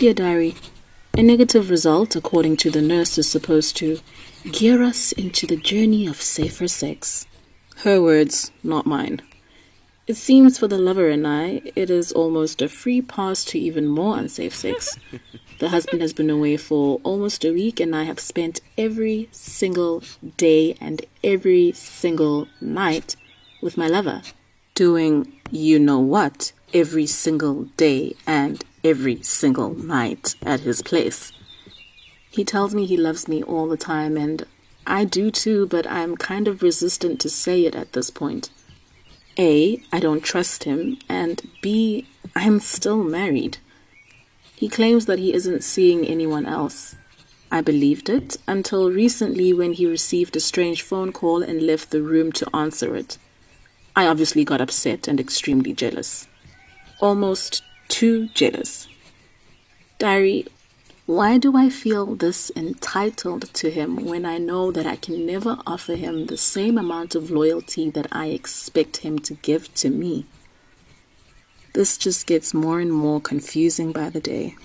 Dear Diary, a negative result, according to the nurse, is supposed to gear us into the journey of safer sex. Her words, not mine. It seems for the lover and I, it is almost a free pass to even more unsafe sex. The husband has been away for almost a week, and I have spent every single day and every single night with my lover, doing you know what every single day and every single night at his place. He tells me he loves me all the time, and I do too, but I'm kind of resistant to say it at this point. A, I don't trust him, and B, I'm still married. He claims that he isn't seeing anyone else. I believed it until recently when he received a strange phone call and left the room to answer it. I obviously got upset and extremely jealous. Almost too jealous. Diary, why do I feel this entitled to him when I know that I can never offer him the same amount of loyalty that I expect him to give to me? This just gets more and more confusing by the day.